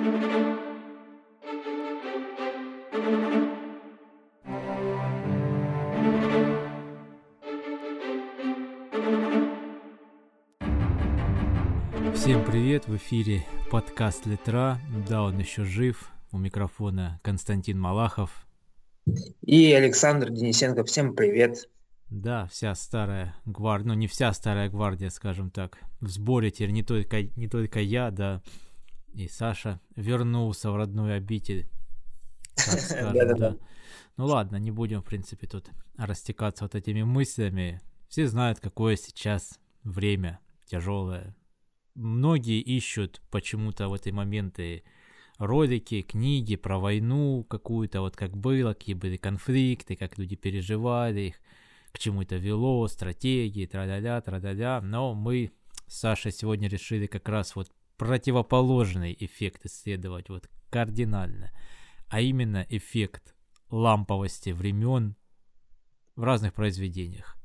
Всем привет, в эфире подкаст Литра, да, он еще жив, у микрофона Константин Малахов. И Александр Денисенко, всем привет. Да, вся старая гвардия, ну не вся старая гвардия, скажем так, в сборе теперь не только, не только я, да, и Саша вернулся в родную обитель, скажем, да. Ну ладно, не будем, в принципе, тут растекаться вот этими мыслями. Все знают, какое сейчас время тяжелое, многие ищут почему-то в эти моменты ролики, книги про войну какую-то, вот как было, какие были конфликты, как люди переживали их, к чему это вело, стратегии, тра-ля-ля, тра-ля-ля. Но мы с Сашей сегодня решили как раз вот противоположный эффект исследовать, вот кардинально, а именно эффект ламповости времен в разных произведениях.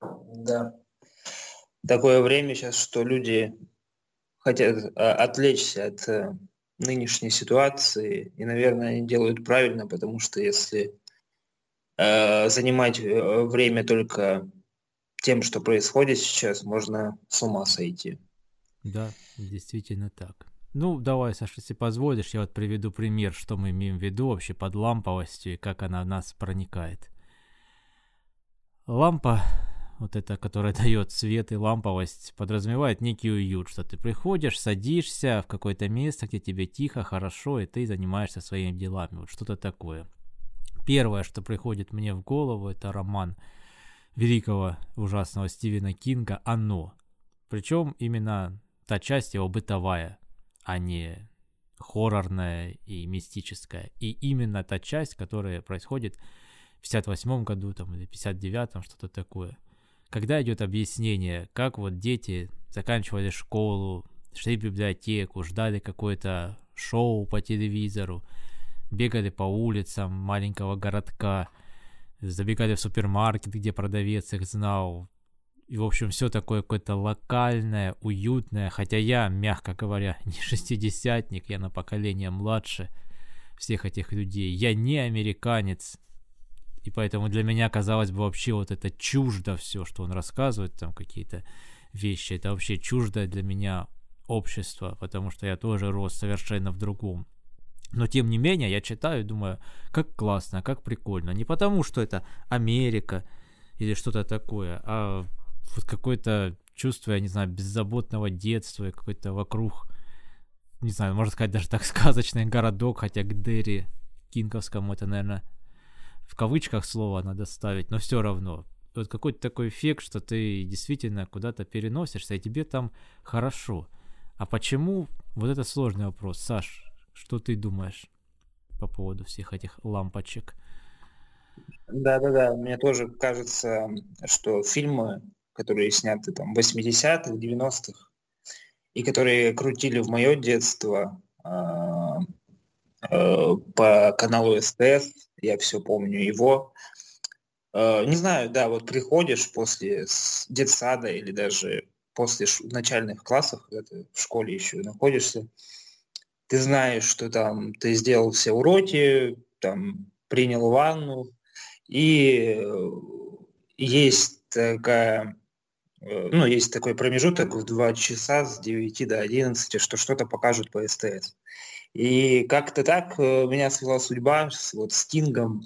Да, такое время сейчас, что люди хотят а, отвлечься от э, нынешней ситуации, и, наверное, они делают правильно, потому что если э, занимать э, время только тем, что происходит сейчас, можно с ума сойти. Да, действительно так. Ну, давай, Саша, если позволишь, я вот приведу пример, что мы имеем в виду вообще под ламповостью и как она в нас проникает. Лампа вот это, которая дает свет и ламповость, подразумевает некий уют, что ты приходишь, садишься в какое-то место, где тебе тихо, хорошо, и ты занимаешься своими делами, вот что-то такое. Первое, что приходит мне в голову, это роман великого ужасного Стивена Кинга «Оно». Причем именно та часть его бытовая, а не хоррорная и мистическая. И именно та часть, которая происходит в 58 году там, или 59-м, что-то такое когда идет объяснение, как вот дети заканчивали школу, шли в библиотеку, ждали какое-то шоу по телевизору, бегали по улицам маленького городка, забегали в супермаркет, где продавец их знал. И, в общем, все такое какое-то локальное, уютное. Хотя я, мягко говоря, не шестидесятник, я на поколение младше всех этих людей. Я не американец, и поэтому для меня казалось бы вообще вот это чуждо все, что он рассказывает, там какие-то вещи, это вообще чуждое для меня общество, потому что я тоже рос совершенно в другом. Но тем не менее, я читаю и думаю, как классно, как прикольно. Не потому, что это Америка или что-то такое, а вот какое-то чувство, я не знаю, беззаботного детства, какой-то вокруг, не знаю, можно сказать даже так, сказочный городок, хотя к Дерри Кинковскому это, наверное, в кавычках слово надо ставить, но все равно. Вот какой-то такой эффект, что ты действительно куда-то переносишься, и тебе там хорошо. А почему? Вот это сложный вопрос. Саш, что ты думаешь по поводу всех этих лампочек? Да-да-да, мне тоже кажется, что фильмы, которые сняты там в 80-х, 90-х, и которые крутили в мое детство, а, Э, по каналу СТС, я все помню его. Э, не знаю, да, вот приходишь после детсада или даже после начальных классов, когда ты в школе еще находишься, ты знаешь, что там ты сделал все уроки, там принял ванну, и э, есть такая ну, есть такой промежуток в 2 часа с 9 до 11, что что-то покажут по СТС. И как-то так э, меня свела судьба с, вот, с Кингом,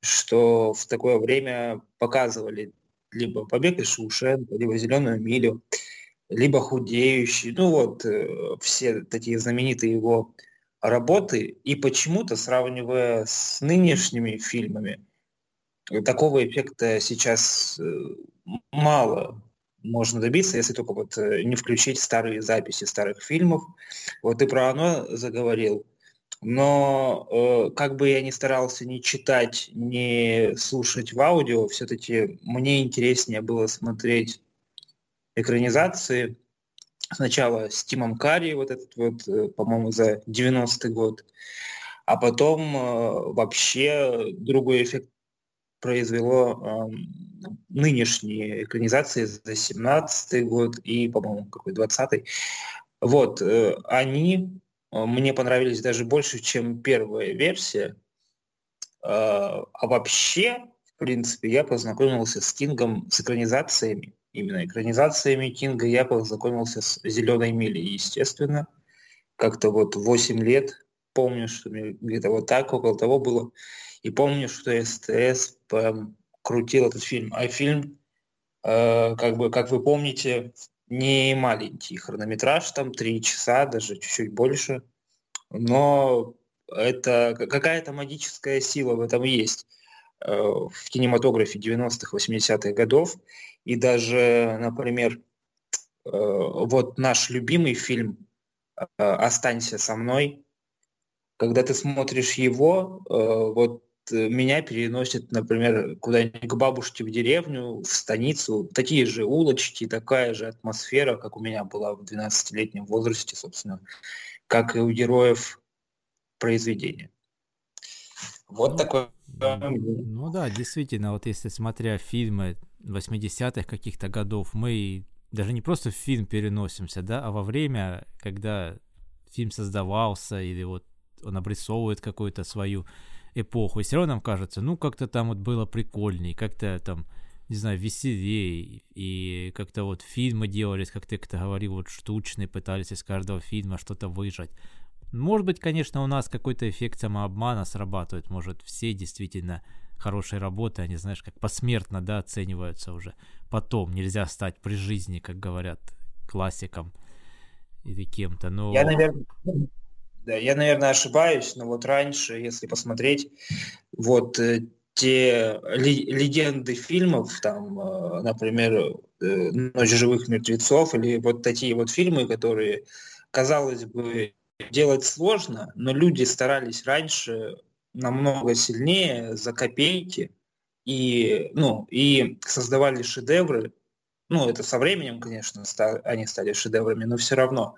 что в такое время показывали либо «Побег из Шушенко», либо «Зеленую милю», либо «Худеющий». Ну вот, э, все такие знаменитые его работы. И почему-то, сравнивая с нынешними фильмами, такого эффекта сейчас э, мало можно добиться, если только вот э, не включить старые записи старых фильмов. Вот ты про оно заговорил. Но э, как бы я ни старался не читать, не слушать в аудио, все-таки мне интереснее было смотреть экранизации. Сначала с Тимом Карри, вот этот вот, э, по-моему, за 90-й год, а потом э, вообще другой эффект произвело э, нынешние экранизации за 17 год и, по-моему, какой 20-й. Вот, э, они мне понравились даже больше, чем первая версия. А, а вообще, в принципе, я познакомился с Кингом с экранизациями. Именно экранизациями Кинга я познакомился с «Зеленой милей», естественно. Как-то вот 8 лет, помню, что мне где-то вот так, около того было. И помню, что СТС прям крутил этот фильм. А фильм, э, как бы, как вы помните, не маленький хронометраж, там 3 часа, даже чуть-чуть больше. Но это какая-то магическая сила в этом есть э, в кинематографе 90-х, 80-х годов. И даже, например, э, вот наш любимый фильм э, «Останься со мной», когда ты смотришь его, вот меня переносит, например, куда-нибудь к бабушке в деревню, в станицу, такие же улочки, такая же атмосфера, как у меня была в 12-летнем возрасте, собственно, как и у героев произведения. Вот ну, такое. Ну да, действительно, вот если смотря фильмы 80-х каких-то годов, мы даже не просто в фильм переносимся, да, а во время, когда фильм создавался, или вот он обрисовывает какую-то свою эпоху, и все равно нам кажется, ну, как-то там вот было прикольней, как-то там, не знаю, веселее, и как-то вот фильмы делались, как ты как-то говорил, вот штучные, пытались из каждого фильма что-то выжать. Может быть, конечно, у нас какой-то эффект самообмана срабатывает, может, все действительно хорошие работы, они, знаешь, как посмертно, да, оцениваются уже потом. Нельзя стать при жизни, как говорят, классиком или кем-то, но... Я, наверное, да, я, наверное, ошибаюсь, но вот раньше, если посмотреть, вот э, те легенды фильмов, там, э, например, э, «Ночь живых мертвецов» или вот такие вот фильмы, которые, казалось бы, делать сложно, но люди старались раньше намного сильнее за копейки и, ну, и создавали шедевры. Ну, это со временем, конечно, они стали шедеврами, но все равно.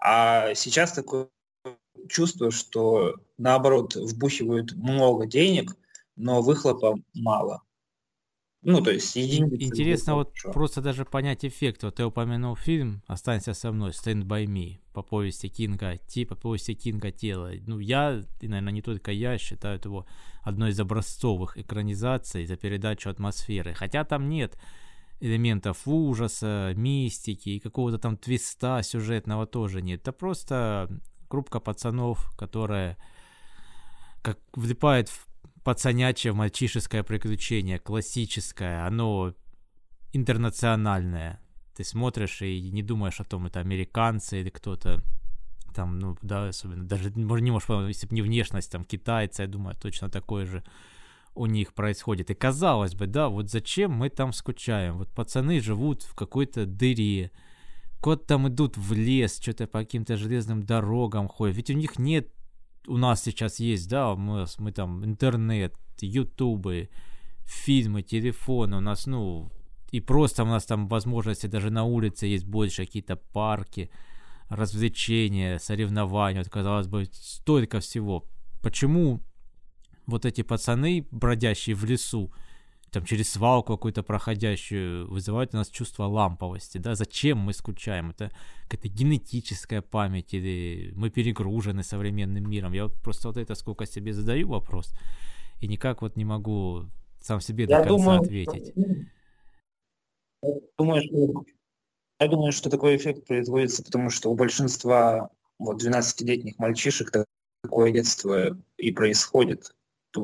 А сейчас такое чувство, что наоборот вбухивают много денег, но выхлопа мало. Ну, то есть единицы. Интересно вот хорошо. просто даже понять эффект. Вот ты упомянул фильм «Останься со мной», «Stand by me» по повести Кинга, типа повести Кинга «Тело». Ну, я, и, наверное, не только я, считаю его одной из образцовых экранизаций за передачу атмосферы. Хотя там нет элементов ужаса, мистики и какого-то там твиста сюжетного тоже нет. Это просто группа пацанов, которая как влипает в пацанячье мальчишеское приключение, классическое, оно интернациональное. Ты смотришь и не думаешь о том, это американцы или кто-то там, ну, да, особенно, даже не можешь понять, если бы не внешность, там, китайцы, я думаю, точно такое же у них происходит. И казалось бы, да, вот зачем мы там скучаем? Вот пацаны живут в какой-то дыре, кот там идут в лес, что-то по каким-то железным дорогам ходят, ведь у них нет у нас сейчас есть, да, мы, мы там интернет, ютубы, фильмы, телефоны, у нас, ну, и просто у нас там возможности даже на улице есть больше, какие-то парки, развлечения, соревнования, вот, казалось бы, столько всего. Почему вот эти пацаны, бродящие в лесу, там через свалку какую-то проходящую, вызывают у нас чувство ламповости, да, зачем мы скучаем, это какая-то генетическая память, или мы перегружены современным миром, я вот просто вот это сколько себе задаю вопрос, и никак вот не могу сам себе я до конца думаю, ответить. Думаю, что, я думаю, что такой эффект производится, потому что у большинства вот 12-летних мальчишек такое детство и происходит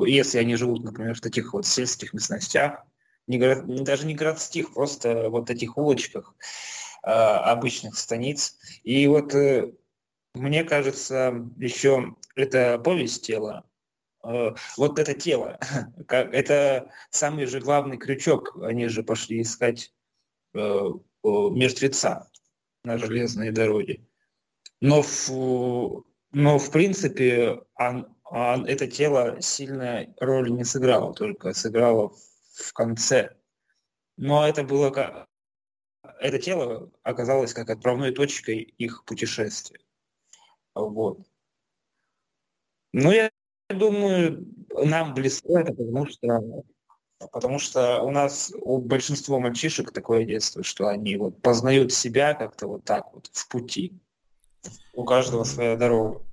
если они живут, например, в таких вот сельских местностях, не город, даже не городских, просто вот этих улочках э, обычных станиц. И вот э, мне кажется, еще это повесть тела, э, вот это тело, это самый же главный крючок. Они же пошли искать э, мертвеца на железной дороге. Но в, но в принципе он, а это тело сильная роль не сыграло, только сыграло в конце. Но это было как... Это тело оказалось как отправной точкой их путешествия. Вот. Ну, я думаю, нам близко это, потому что потому что у нас у большинства мальчишек такое детство, что они вот познают себя как-то вот так вот в пути. У каждого своя дорога.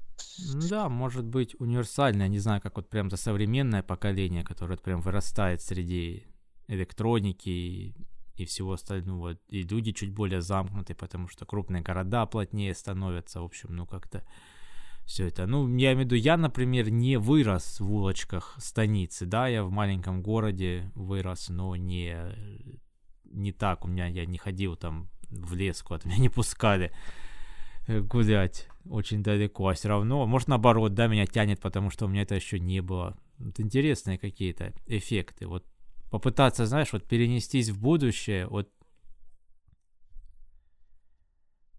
Да, может быть универсальное, не знаю, как вот прям за современное поколение, которое прям вырастает среди электроники и, и всего остального. И люди чуть более замкнуты, потому что крупные города плотнее становятся. В общем, ну как-то все это. Ну, я имею в виду, я, например, не вырос в улочках станицы, да, я в маленьком городе вырос, но не, не так, у меня, я не ходил там в лес куда-то, меня не пускали э, гулять очень далеко, а все равно, может наоборот, да, меня тянет, потому что у меня это еще не было. Вот интересные какие-то эффекты. Вот попытаться, знаешь, вот перенестись в будущее, вот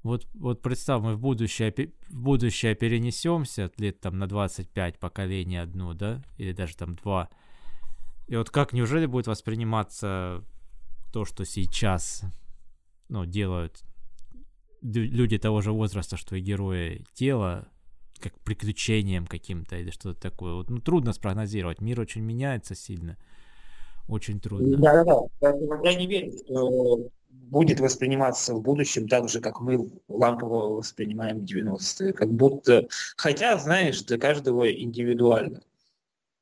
вот, вот представь, мы в будущее, в будущее перенесемся лет там на 25 поколений одну, да, или даже там два. И вот как, неужели будет восприниматься то, что сейчас, ну, делают люди того же возраста, что и герои тела, как приключением каким-то или что-то такое. Вот, ну, трудно спрогнозировать. Мир очень меняется сильно. Очень трудно. Да-да-да. Я не верю, что будет восприниматься в будущем так же, как мы лампово воспринимаем 90-е. Как будто... Хотя, знаешь, для каждого индивидуально.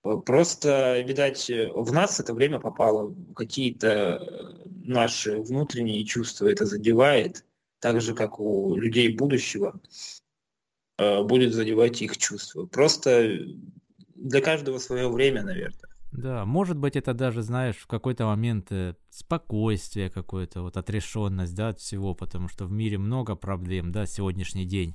Просто, видать, в нас это время попало, какие-то наши внутренние чувства это задевает так же, как у людей будущего, э, будет задевать их чувства. Просто для каждого свое время, наверное. Да, может быть, это даже, знаешь, в какой-то момент э, спокойствие какое-то, вот отрешенность, да, от всего, потому что в мире много проблем, да, сегодняшний день,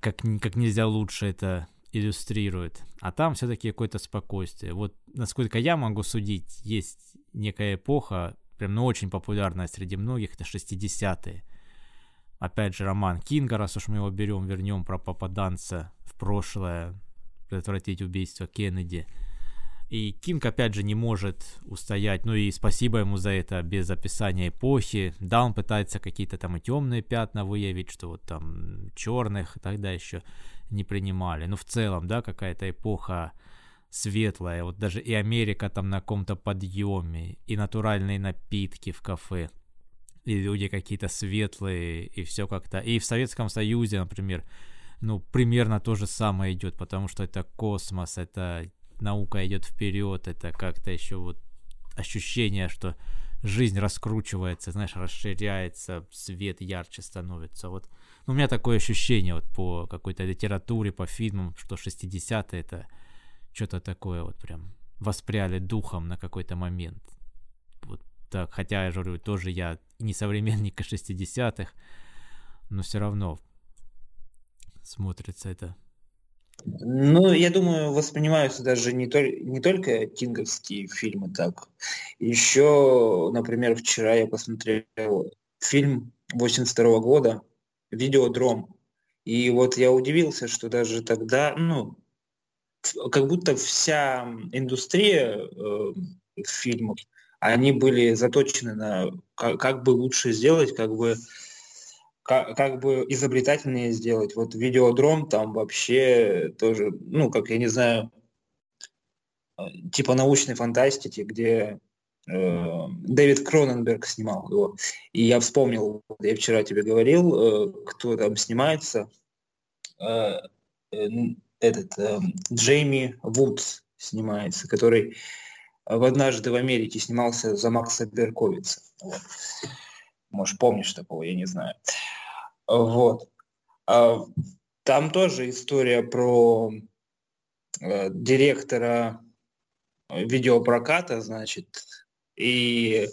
как, как нельзя лучше это иллюстрирует. А там все-таки какое-то спокойствие. Вот, насколько я могу судить, есть некая эпоха, прям, ну, очень популярная среди многих, это 60-е опять же, роман Кинга, раз уж мы его берем, вернем про попаданца в прошлое, предотвратить убийство Кеннеди. И Кинг, опять же, не может устоять, ну и спасибо ему за это, без описания эпохи. Да, он пытается какие-то там и темные пятна выявить, что вот там черных тогда еще не принимали. Но в целом, да, какая-то эпоха светлая. Вот даже и Америка там на каком-то подъеме, и натуральные напитки в кафе и люди какие-то светлые, и все как-то. И в Советском Союзе, например, ну, примерно то же самое идет, потому что это космос, это наука идет вперед, это как-то еще вот ощущение, что жизнь раскручивается, знаешь, расширяется, свет ярче становится. Вот ну, у меня такое ощущение вот по какой-то литературе, по фильмам, что 60-е это что-то такое вот прям воспряли духом на какой-то момент. Так, хотя, я говорю, тоже я не современник 60-х, но все равно смотрится это. Ну, я думаю, воспринимаются даже не, толь- не только кинговские фильмы так. Еще, например, вчера я посмотрел фильм 82 года «Видеодром». И вот я удивился, что даже тогда, ну, как будто вся индустрия э, фильмов они были заточены на как, как бы лучше сделать, как бы как, как бы изобретательнее сделать. Вот видеодром там вообще тоже, ну, как я не знаю, э, типа научной фантастики, где э, Дэвид Кроненберг снимал его. И я вспомнил, я вчера тебе говорил, э, кто там снимается. Э, э, этот э, Джейми Вудс снимается, который в «Однажды в Америке» снимался за Макса Берковица. Вот. Может, помнишь такого, я не знаю. Вот. А, там тоже история про э, директора видеопроката, значит, и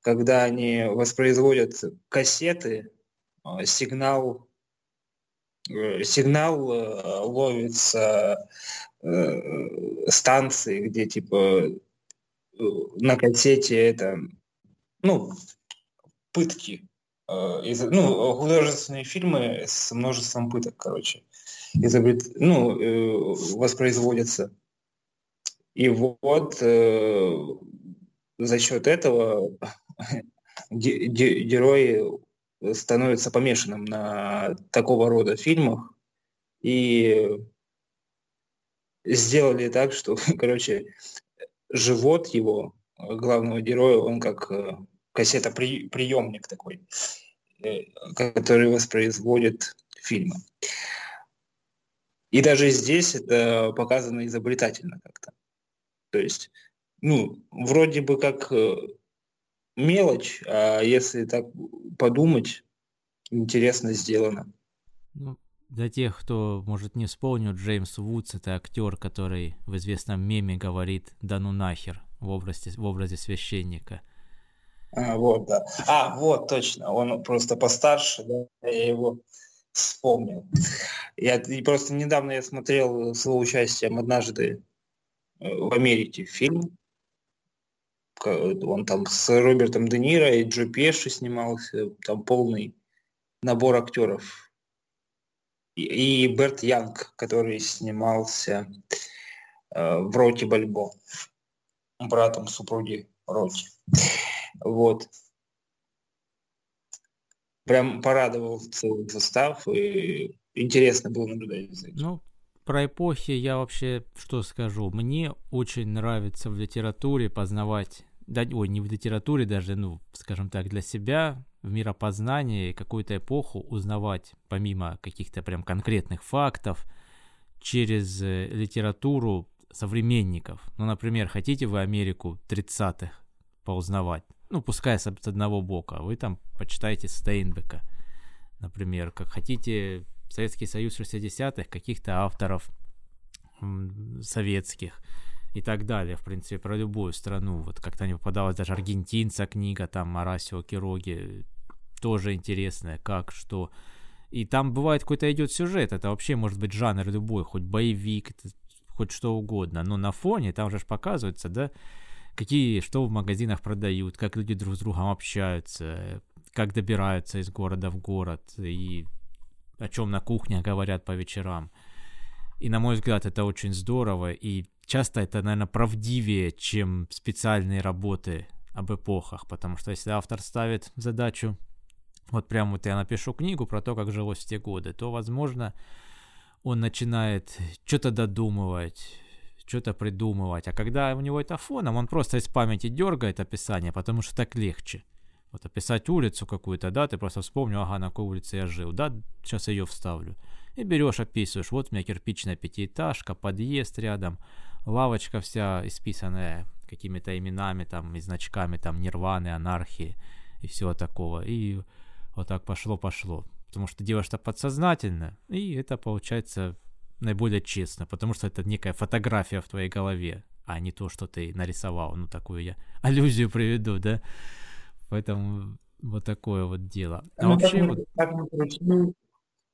когда они воспроизводят кассеты, э, сигнал э, сигнал ловится станции, где типа на кассете это, ну, пытки. Э, из, ну, художественные фильмы с множеством пыток, короче, изобрет, ну, э, воспроизводятся. И вот э, за счет этого герои становятся помешанным на такого рода фильмах и сделали так, что, короче, живот его, э, главного героя, он как э, кассета-приемник такой, э, который воспроизводит фильмы. И даже здесь это показано изобретательно как-то. То есть, ну, вроде бы как мелочь, а если так подумать, интересно сделано. Ну, для тех, кто, может, не вспомнил, Джеймс Вудс — это актер, который в известном меме говорит «да ну нахер» в образе, в образе священника. А, вот, да. А, вот, точно. Он просто постарше, да, я его вспомнил. Я просто недавно я смотрел с его участием однажды в Америке фильм. Он там с Робертом Де Ниро и Джо Пеши снимался. Там полный набор актеров. И, Берт Янг, который снимался э, в Роте Бальбо, братом супруги Роти. Вот прям порадовал целый состав, и интересно было наблюдать за этим. Ну, про эпохи я вообще что скажу. Мне очень нравится в литературе познавать, да, ой, не в литературе даже, ну, скажем так, для себя, в миропознании какую-то эпоху узнавать, помимо каких-то прям конкретных фактов, через э, литературу современников. Ну, например, хотите вы Америку 30-х поузнавать? ну, пускай с одного бока, вы там почитаете Стейнбека, например, как хотите Советский Союз 60-х, каких-то авторов советских и так далее, в принципе, про любую страну. Вот как-то не попадалась даже аргентинца книга, там, Марасио Кироги, тоже интересная, как, что. И там бывает какой-то идет сюжет, это вообще может быть жанр любой, хоть боевик, хоть что угодно, но на фоне там же показывается, да, какие, что в магазинах продают, как люди друг с другом общаются, как добираются из города в город и о чем на кухне говорят по вечерам. И, на мой взгляд, это очень здорово, и часто это, наверное, правдивее, чем специальные работы об эпохах, потому что если автор ставит задачу, вот прямо вот я напишу книгу про то, как жилось в те годы, то, возможно, он начинает что-то додумывать, что-то придумывать. А когда у него это фоном, он просто из памяти дергает описание, потому что так легче. Вот описать улицу какую-то, да, ты просто вспомнил, ага, на какой улице я жил, да, сейчас ее вставлю. И берешь, описываешь, вот у меня кирпичная пятиэтажка, подъезд рядом, лавочка вся исписанная какими-то именами там и значками там нирваны, анархии и всего такого. И вот так пошло-пошло. Потому что делаешь это подсознательно, и это получается наиболее честно, потому что это некая фотография в твоей голове, а не то, что ты нарисовал. Ну, такую я аллюзию приведу, да? Поэтому вот такое вот дело. А ну, вообще так, вот... Так мы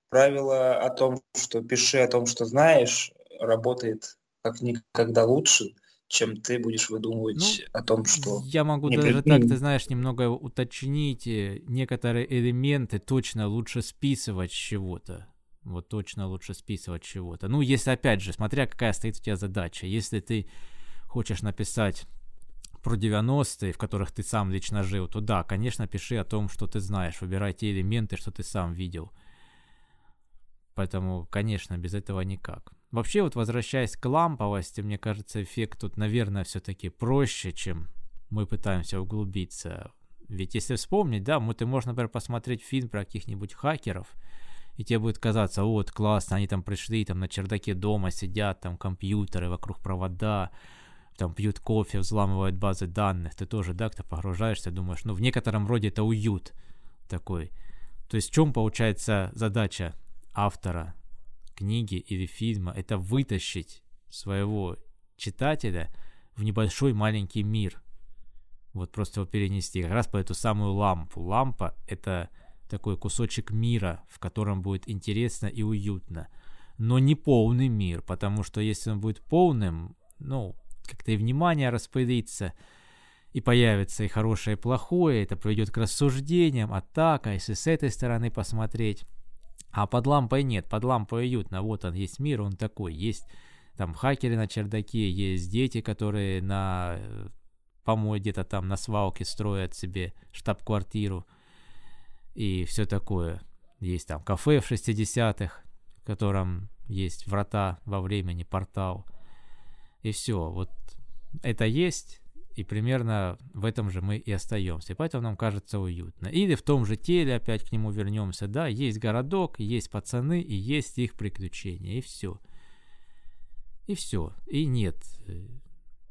правило о том, что пиши о том, что знаешь, работает как никогда лучше, чем ты будешь выдумывать ну, о том, что... Я могу даже так, ты знаешь, немного уточнить. Э, некоторые элементы точно лучше списывать с чего-то. Вот точно лучше списывать чего-то. Ну, если, опять же, смотря какая стоит у тебя задача. Если ты хочешь написать про 90-е, в которых ты сам лично жил, то да, конечно, пиши о том, что ты знаешь. Выбирай те элементы, что ты сам видел. Поэтому, конечно, без этого никак. Вообще, вот возвращаясь к ламповости, мне кажется, эффект тут, наверное, все-таки проще, чем мы пытаемся углубиться. Ведь если вспомнить, да, мы, ты можешь, например, посмотреть фильм про каких-нибудь хакеров – и тебе будет казаться, вот, классно, они там пришли, там на чердаке дома сидят, там компьютеры, вокруг провода, там пьют кофе, взламывают базы данных, ты тоже, да, кто погружаешься, думаешь, ну, в некотором роде это уют такой. То есть в чем получается задача автора книги или фильма? Это вытащить своего читателя в небольшой маленький мир. Вот просто его перенести. Как раз по эту самую лампу. Лампа — это такой кусочек мира, в котором будет интересно и уютно. Но не полный мир, потому что если он будет полным, ну, как-то и внимание распылится, и появится и хорошее, и плохое, это приведет к рассуждениям, а так, а если с этой стороны посмотреть. А под лампой нет, под лампой уютно, вот он есть мир, он такой, есть там хакеры на чердаке, есть дети, которые на э, помой где-то там на свалке строят себе штаб-квартиру, и все такое. Есть там кафе в 60-х, в котором есть врата во времени, портал. И все. Вот это есть, и примерно в этом же мы и остаемся. Поэтому нам кажется уютно. Или в том же теле, опять к нему вернемся, да, есть городок, есть пацаны и есть их приключения, и все. И все. И нет э,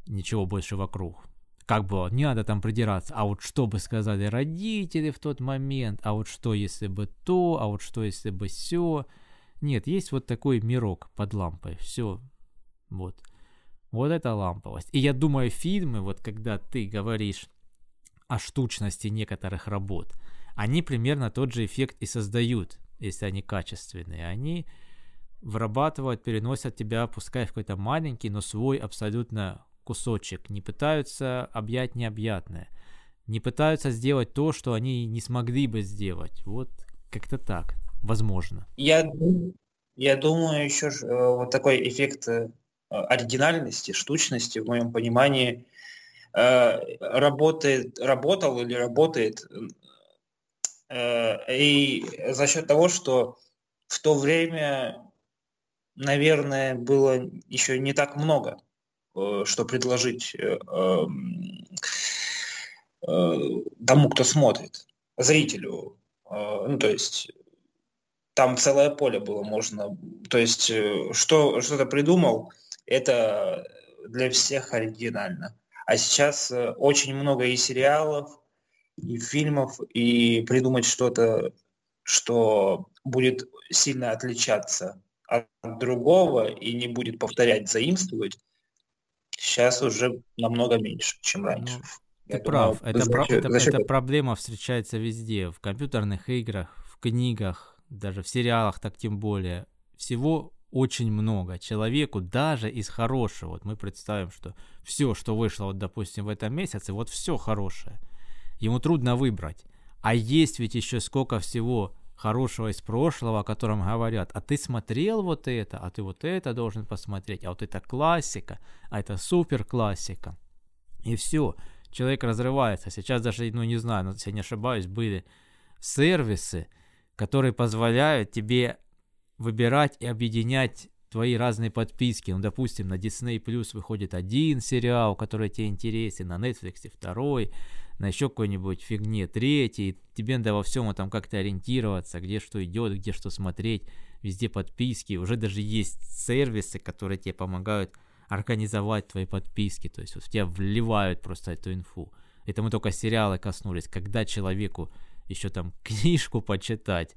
ничего больше вокруг. Как бы не надо там придираться, а вот что бы сказали родители в тот момент, а вот что если бы то, а вот что если бы все. Нет, есть вот такой мирок под лампой. Все. Вот. Вот это ламповость. И я думаю, фильмы, вот когда ты говоришь о штучности некоторых работ, они примерно тот же эффект и создают, если они качественные. Они вырабатывают, переносят тебя, пускай в какой-то маленький, но свой абсолютно кусочек. Не пытаются объять необъятное. Не пытаются сделать то, что они не смогли бы сделать. Вот как-то так. Возможно. Я, я думаю, еще э, вот такой эффект э, оригинальности, штучности, в моем понимании, э, работает, работал или работает и за счет того, что в то время, наверное, было еще не так много, что предложить эм, тому, кто смотрит, зрителю. Ну, то есть там целое поле было можно. То есть э, что, что-то придумал, это для всех оригинально. А сейчас э, очень много и сериалов, и фильмов, и придумать что-то, что будет сильно отличаться от другого и не будет повторять, заимствовать, сейчас уже намного меньше, чем раньше. Ну, ты Я прав. Думаю, это, про, это, это проблема встречается везде. В компьютерных играх, в книгах, даже в сериалах так тем более, всего очень много. Человеку даже из хорошего, вот мы представим, что все, что вышло, вот, допустим, в этом месяце, вот все хорошее. Ему трудно выбрать. А есть ведь еще сколько всего хорошего из прошлого, о котором говорят, а ты смотрел вот это, а ты вот это должен посмотреть, а вот это классика, а это супер классика. И все, человек разрывается. Сейчас даже, ну не знаю, если не ошибаюсь, были сервисы, которые позволяют тебе выбирать и объединять твои разные подписки. Ну, допустим, на Disney Plus выходит один сериал, который тебе интересен, на Netflix второй, на еще какой-нибудь фигне третий. Тебе надо во всем этом как-то ориентироваться, где что идет, где что смотреть. Везде подписки. Уже даже есть сервисы, которые тебе помогают организовать твои подписки. То есть вот в тебя вливают просто эту инфу. Это мы только сериалы коснулись. Когда человеку еще там книжку почитать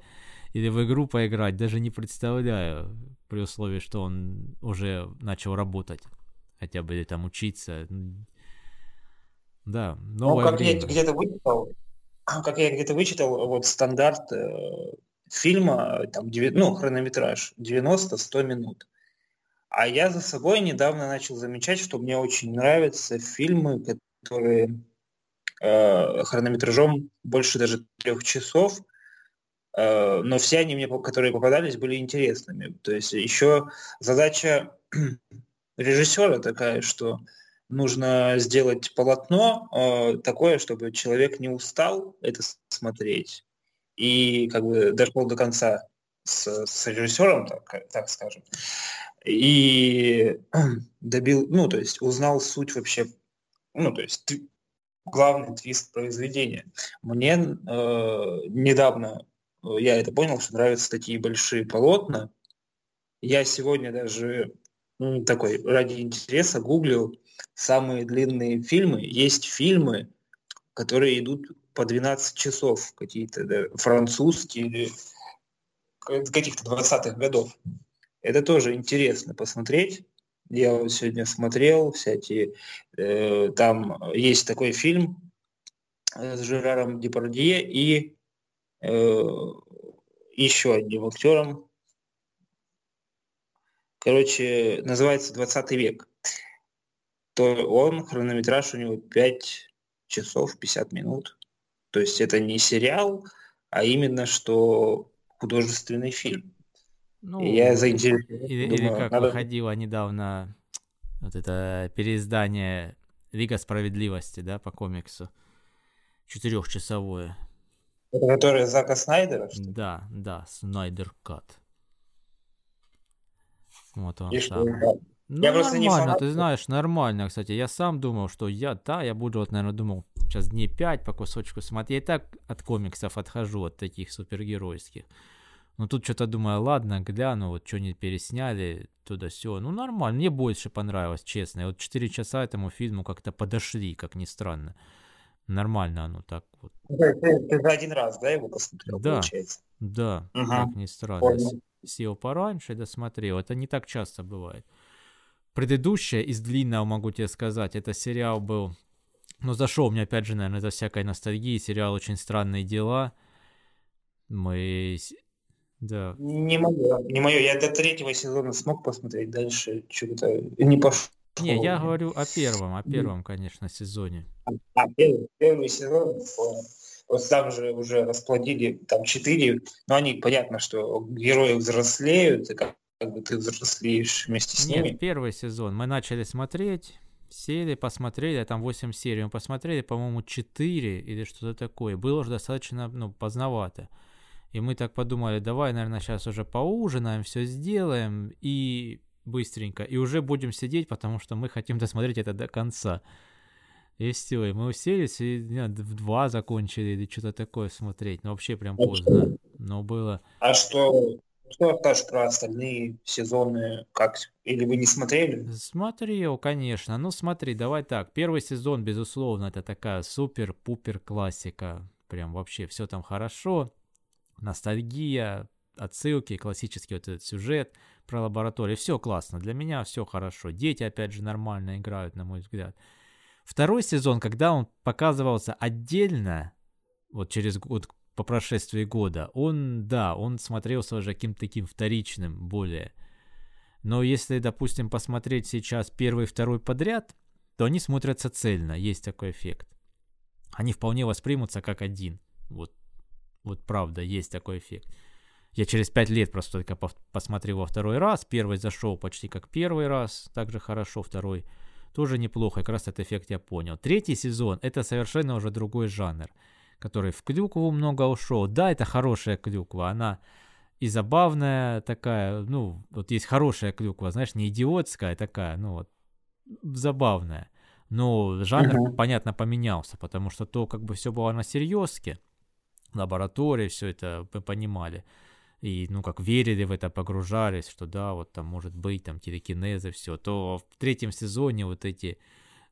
или в игру поиграть, даже не представляю, при условии, что он уже начал работать, хотя бы или там учиться. Да, ну, как время. я где-то вычитал, как я где-то вычитал, вот стандарт э, фильма, там, 9, ну, хронометраж 90-100 минут. А я за собой недавно начал замечать, что мне очень нравятся фильмы, которые э, хронометражом больше даже трех часов, э, но все они мне, которые попадались, были интересными. То есть еще задача режиссера такая, что нужно сделать полотно э, такое, чтобы человек не устал это смотреть и как бы дошел до конца с, с режиссером, так, так скажем, и добил, ну, то есть узнал суть вообще, ну, то есть главный твист произведения. Мне э, недавно э, я это понял, что нравятся такие большие полотна. Я сегодня даже ну, такой ради интереса гуглил самые длинные фильмы. Есть фильмы, которые идут по 12 часов, какие-то да, французские или каких-то 20-х годов. Это тоже интересно посмотреть. Я вот сегодня смотрел всякие, э, там есть такой фильм с Жераром Депардье и э, еще одним актером. Короче, называется «20 век». То он, хронометраж у него 5 часов 50 минут. То есть это не сериал, а именно что художественный фильм. Ну, я заинтересован. Или, думаю, или как надо... выходило недавно вот это переиздание Лига Справедливости, да, по комиксу. Четырехчасовое. Это которое Зака Снайдера? Что? Да, да, Снайдер Кат. Вот он И там. Что, Ну, я просто нормально, не ты знаешь, нормально, кстати. Я сам думал, что я, да, я буду, вот, наверное, думал, сейчас дней пять по кусочку смотреть. Я так от комиксов отхожу, от таких супергеройских. Ну тут что-то думаю, ладно, гляну, вот что не пересняли, туда все. Ну нормально, мне больше понравилось, честно. И вот 4 часа этому фильму как-то подошли, как ни странно. Нормально оно так вот. Ты, ты, ты один раз, да, его посмотрел, да, получается? Да, угу. как ни странно. Понял. Сел пораньше и досмотрел. Это не так часто бывает. Предыдущее из длинного, могу тебе сказать, это сериал был... Ну, зашел мне, опять же, наверное, за всякой ностальгии. Сериал «Очень странные дела». Мы... Да. Не мое, не мое. Я до третьего сезона смог посмотреть, дальше что-то не пошло. Не, я говорю о первом, о первом, конечно, сезоне. А, первый, первый сезон, вот там же уже расплодили там четыре, но они, понятно, что герои взрослеют, и как, как бы ты взрослеешь вместе с Нет, ними. первый сезон. Мы начали смотреть, сели, посмотрели, там 8 серий, мы посмотрели, по-моему, 4 или что-то такое. Было уже достаточно, ну, поздновато. И мы так подумали, давай, наверное, сейчас уже поужинаем, все сделаем и быстренько. И уже будем сидеть, потому что мы хотим досмотреть это до конца. И все, и мы уселись, и не, в два закончили, или что-то такое смотреть. Ну, вообще прям поздно. Но было... А что, что скажешь про остальные сезоны? Как? Или вы не смотрели? Смотрел, конечно. Ну, смотри, давай так. Первый сезон, безусловно, это такая супер-пупер классика. Прям вообще все там хорошо ностальгия, отсылки, классический вот этот сюжет про лабораторию. Все классно. Для меня все хорошо. Дети, опять же, нормально играют, на мой взгляд. Второй сезон, когда он показывался отдельно, вот через год, по прошествии года, он, да, он смотрелся уже каким-то таким вторичным более. Но если, допустим, посмотреть сейчас первый и второй подряд, то они смотрятся цельно, есть такой эффект. Они вполне воспримутся как один. Вот вот правда, есть такой эффект. Я через пять лет просто только посмотрел во второй раз. Первый зашел почти как первый раз, также хорошо. Второй тоже неплохо, как раз этот эффект я понял. Третий сезон — это совершенно уже другой жанр, который в клюкву много ушел. Да, это хорошая клюква, она и забавная такая, ну, вот есть хорошая клюква, знаешь, не идиотская такая, ну вот, забавная. Но жанр, uh-huh. понятно, поменялся, потому что то как бы все было на серьезке, лаборатории, все это мы понимали. И, ну, как верили в это, погружались, что да, вот там может быть там телекинезы, все. То в третьем сезоне вот эти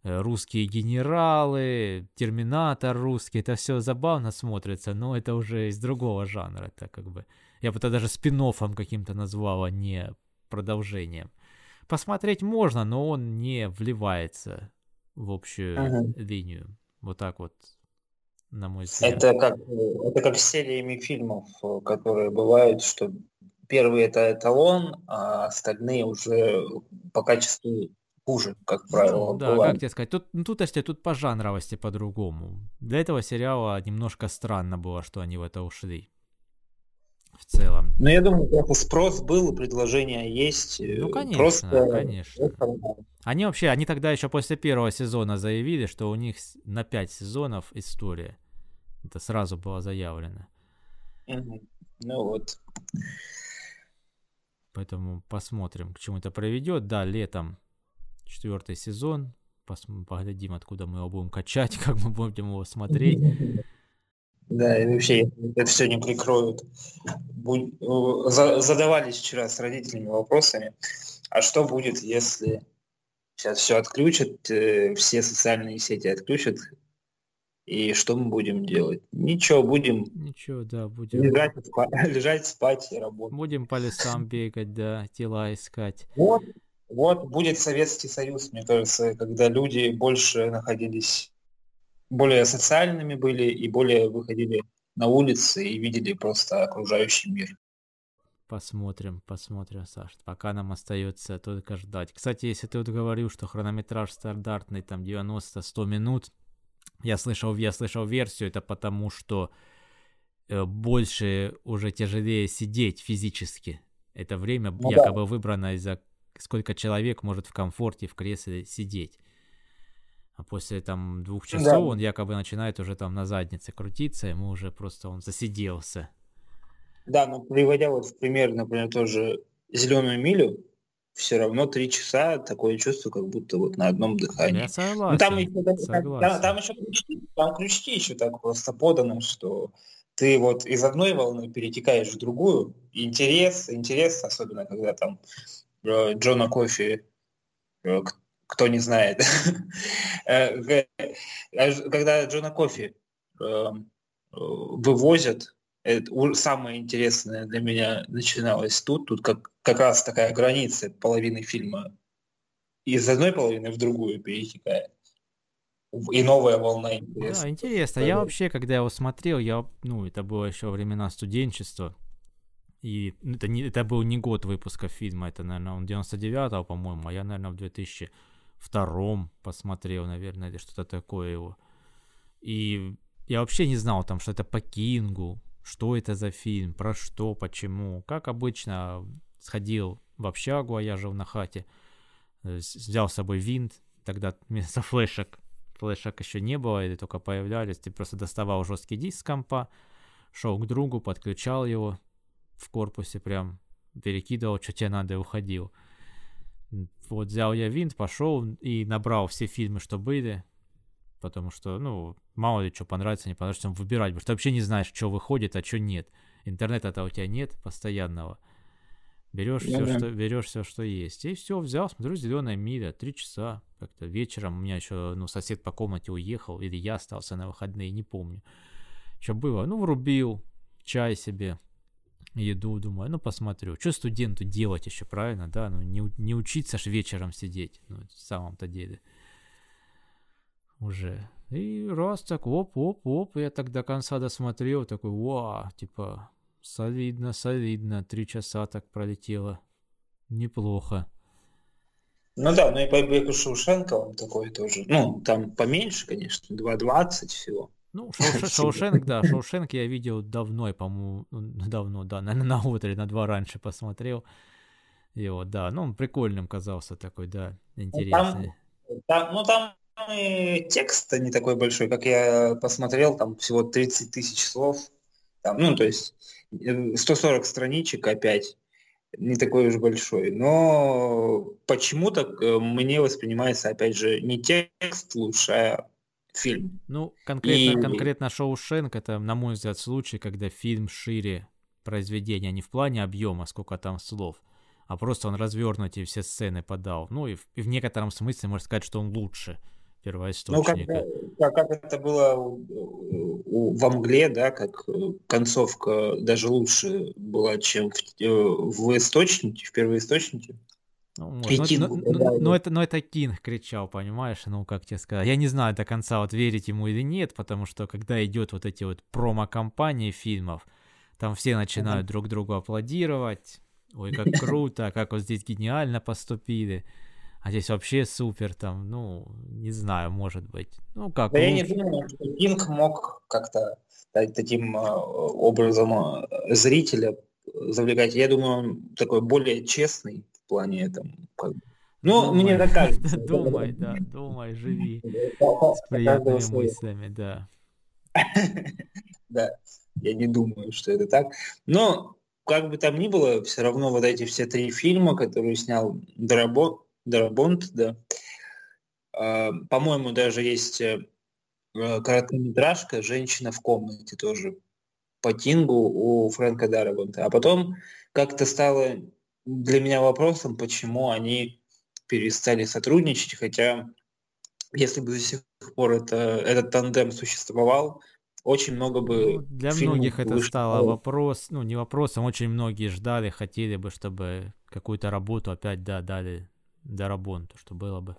э, русские генералы, терминатор русский, это все забавно смотрится, но это уже из другого жанра, это как бы, я бы это даже спин каким-то назвал, а не продолжением. Посмотреть можно, но он не вливается в общую uh-huh. линию. Вот так вот на мой взгляд. Это как, это как с сериями фильмов, которые бывают, что первый это эталон, а остальные уже по качеству хуже, как правило. Ну, да, бывает. как тебе сказать, тут, ну, тут, если тут по жанровости по-другому. Для этого сериала немножко странно было, что они в это ушли. В целом. Ну, я думаю, просто спрос был, предложение есть. Ну, конечно, просто... конечно. Они вообще, они тогда еще после первого сезона заявили, что у них на пять сезонов история. Это сразу было заявлено. Ну вот. Поэтому посмотрим, к чему это приведет. Да, летом четвертый сезон. Пос- поглядим, откуда мы его будем качать, как мы будем его смотреть. Да, и вообще это все не прикроют. Будь, задавались вчера с родителями вопросами, а что будет, если сейчас все отключат, э, все социальные сети отключат, и что мы будем делать? Ничего, будем... Ничего, да, будем... Лежать, спать, лежать, спать и работать. Будем по лесам бегать, да, тела искать. Вот, вот будет Советский Союз, мне кажется, когда люди больше находились, более социальными были и более выходили на улицы и видели просто окружающий мир. Посмотрим, посмотрим, Саш. Пока нам остается только ждать. Кстати, если ты вот говорил, что хронометраж стандартный там 90-100 минут, я слышал, я слышал версию, это потому что э, больше уже тяжелее сидеть физически. Это время ну, якобы да. выбрано из-за сколько человек может в комфорте в кресле сидеть. А после там двух часов да. он якобы начинает уже там на заднице крутиться, ему уже просто он засиделся. Да, но приводя вот в пример, например, тоже зеленую милю, все равно три часа такое чувство, как будто вот на одном дыхании. Я согласен. Ну, там, еще, там, там, там еще крючки, там крючки еще так просто поданы, что ты вот из одной волны перетекаешь в другую. Интерес, интерес, особенно когда там э, Джона Кофи, э, кто не знает, э, когда Джона Кофи вывозят, это самое интересное для меня начиналось тут, тут как, как раз такая граница половины фильма из одной половины в другую перетекает и новая волна интереса. Да, интересно. Я вообще, когда его смотрел, я, ну, это было еще времена студенчества, и это, не, это был не год выпуска фильма, это, наверное, он 99-го, по-моему, а я, наверное, в 2002 посмотрел, наверное, или что-то такое его. И я вообще не знал там, что это по Кингу, что это за фильм, про что, почему. Как обычно, сходил в общагу, а я жил на хате, э, взял с собой винт, тогда вместо флешек флешек еще не было, или только появлялись, ты просто доставал жесткий диск с компа, шел к другу, подключал его в корпусе, прям перекидывал, что тебе надо, и уходил. Вот взял я винт, пошел и набрал все фильмы, что были, потому что, ну, мало ли что понравится, не понравится, выбирать, потому что ты вообще не знаешь, что выходит, а что нет. Интернета-то у тебя нет постоянного. Берешь все, что, берешь все, что есть. И все, взял, смотрю, зеленая миля, три часа. Как-то вечером у меня еще, ну, сосед по комнате уехал, или я остался на выходные, не помню. Что было? Ну, врубил, чай себе, еду, думаю, ну, посмотрю. Что студенту делать еще, правильно, да? Ну, не, не учиться ж вечером сидеть, ну, в самом-то деле. Уже. И раз так, оп-оп-оп, я так до конца досмотрел, такой, вау, типа, Солидно, солидно. Три часа так пролетело. Неплохо. Ну да, ну и по Шоушенко он такой тоже. Ну, там поменьше, конечно, 2.20 всего. Ну, Шоушенк, да, Шоушенк я видел давно, по-моему, ну, давно, да, наверное, на утре, на два раньше посмотрел. Его, да, ну, он прикольным казался такой, да, интересный. Ну, там, там, ну, там текст не такой большой, как я посмотрел, там всего 30 тысяч слов. Там, ну, то есть 140 страничек опять, не такой уж большой. Но почему-то э, мне воспринимается, опять же, не текст лучше, а фильм. Ну, конкретно, и... конкретно Шоушенк, это, на мой взгляд, случай, когда фильм шире произведения, не в плане объема, сколько там слов, а просто он развернут и все сцены подал. Ну, и в, и в некотором смысле можно сказать, что он лучше первоисточника. Ну, как, как, это было во мгле, да, как концовка даже лучше была, чем в, э, в источнике, в первоисточнике. Ну, может. Но, но, но, но, это, но это Кинг кричал, понимаешь? Ну, как тебе сказать. Я не знаю до конца, вот верить ему или нет, потому что когда идет вот эти вот промо-компании фильмов, там все начинают друг другу аплодировать. Ой, как круто, как вот здесь гениально поступили а здесь вообще супер, там, ну, не знаю, может быть. Ну, как? Да лучше. я не думаю, что Пинк мог как-то таким а, образом а, зрителя завлекать. Я думаю, он такой более честный в плане этом. Как... Ну, думай, мне так кажется. Думай, да, думай, живи с приятными мыслями, да. Да, я не думаю, что это так. Но, как бы там ни было, все равно вот эти все три фильма, которые снял Дарабо, Дарабонт, да. А, по-моему, даже есть э, короткометражка «Женщина в комнате» тоже по Тингу у Фрэнка Дарабонта. А потом как-то стало для меня вопросом, почему они перестали сотрудничать, хотя если бы до сих пор это, этот тандем существовал, очень много бы... Ну, для многих это вышло. стало вопрос, ну не вопросом, очень многие ждали, хотели бы, чтобы какую-то работу опять да, дали Дарабонту, что было бы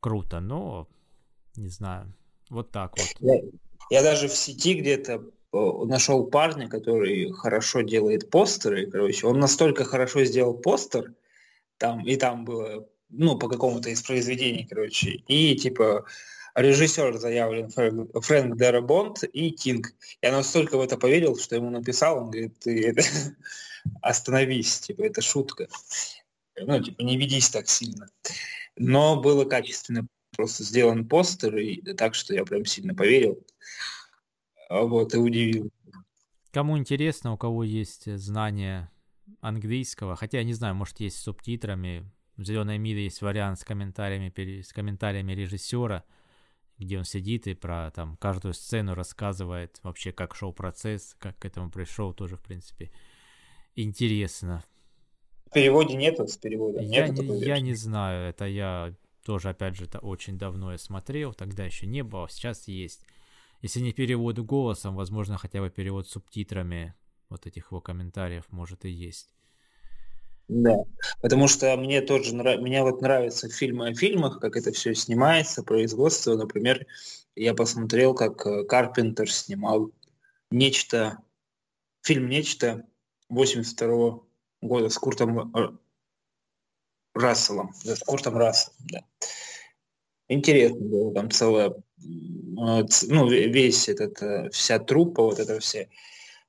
круто, но не знаю, вот так вот. Я, я даже в сети где-то э, нашел парня, который хорошо делает постеры, короче, он настолько хорошо сделал постер, там, и там было, ну, по какому-то из произведений, короче, и, типа, режиссер заявлен Фрэнк, Фрэнк Дарабонт и Кинг. Я настолько в это поверил, что ему написал, он говорит, ты это, остановись, типа, это шутка ну, типа, не ведись так сильно. Но было качественно просто сделан постер, и так что я прям сильно поверил. А вот, и удивил. Кому интересно, у кого есть знания английского, хотя я не знаю, может есть с субтитрами, в «Зеленой мире» есть вариант с комментариями, с комментариями режиссера, где он сидит и про там каждую сцену рассказывает вообще, как шел процесс, как к этому пришел, тоже, в принципе, интересно. В переводе нету, с перевода я не, я не знаю, это я тоже, опять же, это очень давно я смотрел, тогда еще не было, сейчас есть. Если не перевод голосом, возможно, хотя бы перевод субтитрами вот этих его комментариев может и есть. Да, потому что мне тоже нрав... меня вот нравятся фильмы о фильмах, как это все снимается, производство. Например, я посмотрел, как э, Карпентер снимал нечто, фильм «Нечто» 82 года с Куртом э, Расселом, да, с Куртом Расселом, да. Интересно было, там целая, ну, весь этот, э, вся труппа, вот это все,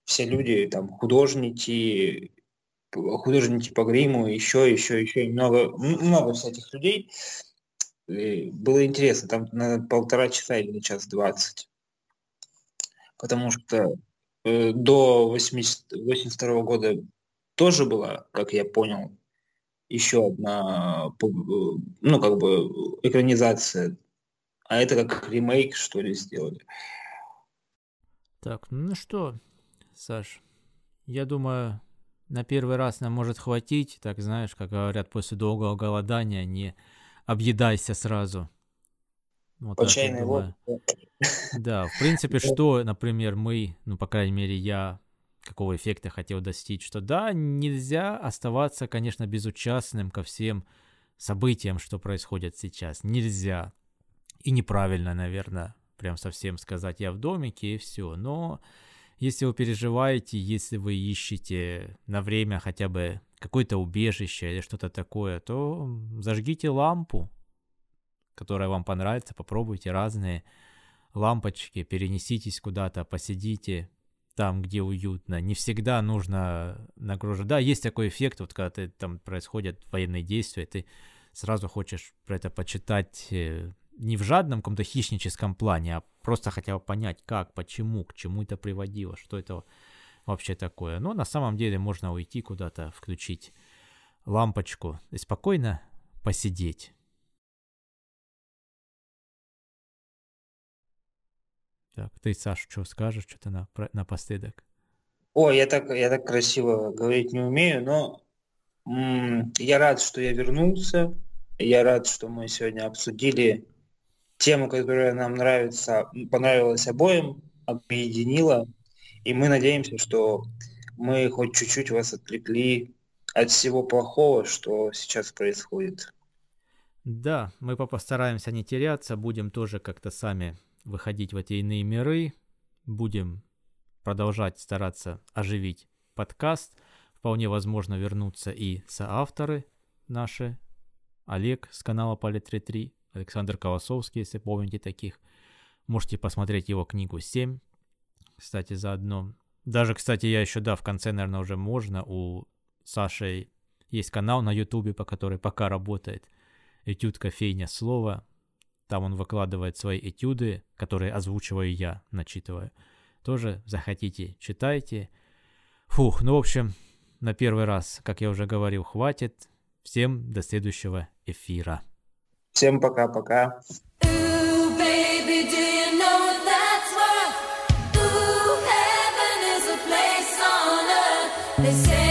все люди, там, художники, художники по гриму, еще, еще, еще, много, много всяких людей. И было интересно, там на полтора часа или на час двадцать. Потому что э, до 80, 82 года тоже была, как я понял, еще одна, ну, как бы экранизация. А это как ремейк, что ли, сделали. Так, ну что, Саш, я думаю, на первый раз нам может хватить, так знаешь, как говорят, после долгого голодания не объедайся сразу. Вот По чайной. Да, в принципе, что, например, мы, ну, по крайней мере, я какого эффекта хотел достичь, что да, нельзя оставаться, конечно, безучастным ко всем событиям, что происходят сейчас. Нельзя. И неправильно, наверное, прям совсем сказать, я в домике и все. Но если вы переживаете, если вы ищете на время хотя бы какое-то убежище или что-то такое, то зажгите лампу, которая вам понравится, попробуйте разные лампочки, перенеситесь куда-то, посидите, там, где уютно. Не всегда нужно нагружать. Да, есть такой эффект, вот когда ты, там происходят военные действия, ты сразу хочешь про это почитать э, не в жадном каком-то хищническом плане, а просто хотя бы понять, как, почему, к чему это приводило, что это вообще такое. Но на самом деле можно уйти куда-то, включить лампочку и спокойно посидеть. Так, ты, Саша, что скажешь, что-то на, напоследок? О, я так, я так красиво говорить не умею, но м- я рад, что я вернулся. Я рад, что мы сегодня обсудили тему, которая нам нравится, понравилась обоим, объединила. И мы надеемся, что мы хоть чуть-чуть вас отвлекли от всего плохого, что сейчас происходит. Да, мы постараемся не теряться, будем тоже как-то сами выходить в эти иные миры. Будем продолжать стараться оживить подкаст. Вполне возможно вернуться и соавторы наши. Олег с канала Пали33, Александр Колосовский, если помните таких. Можете посмотреть его книгу 7, кстати, заодно. Даже, кстати, я еще, да, в конце, наверное, уже можно. У Саши есть канал на Ютубе, по который пока работает. Этюд кофейня слова. Там он выкладывает свои этюды, которые озвучиваю я, начитываю. Тоже захотите, читайте. Фух, ну, в общем, на первый раз, как я уже говорил, хватит. Всем до следующего эфира. Всем пока-пока. They say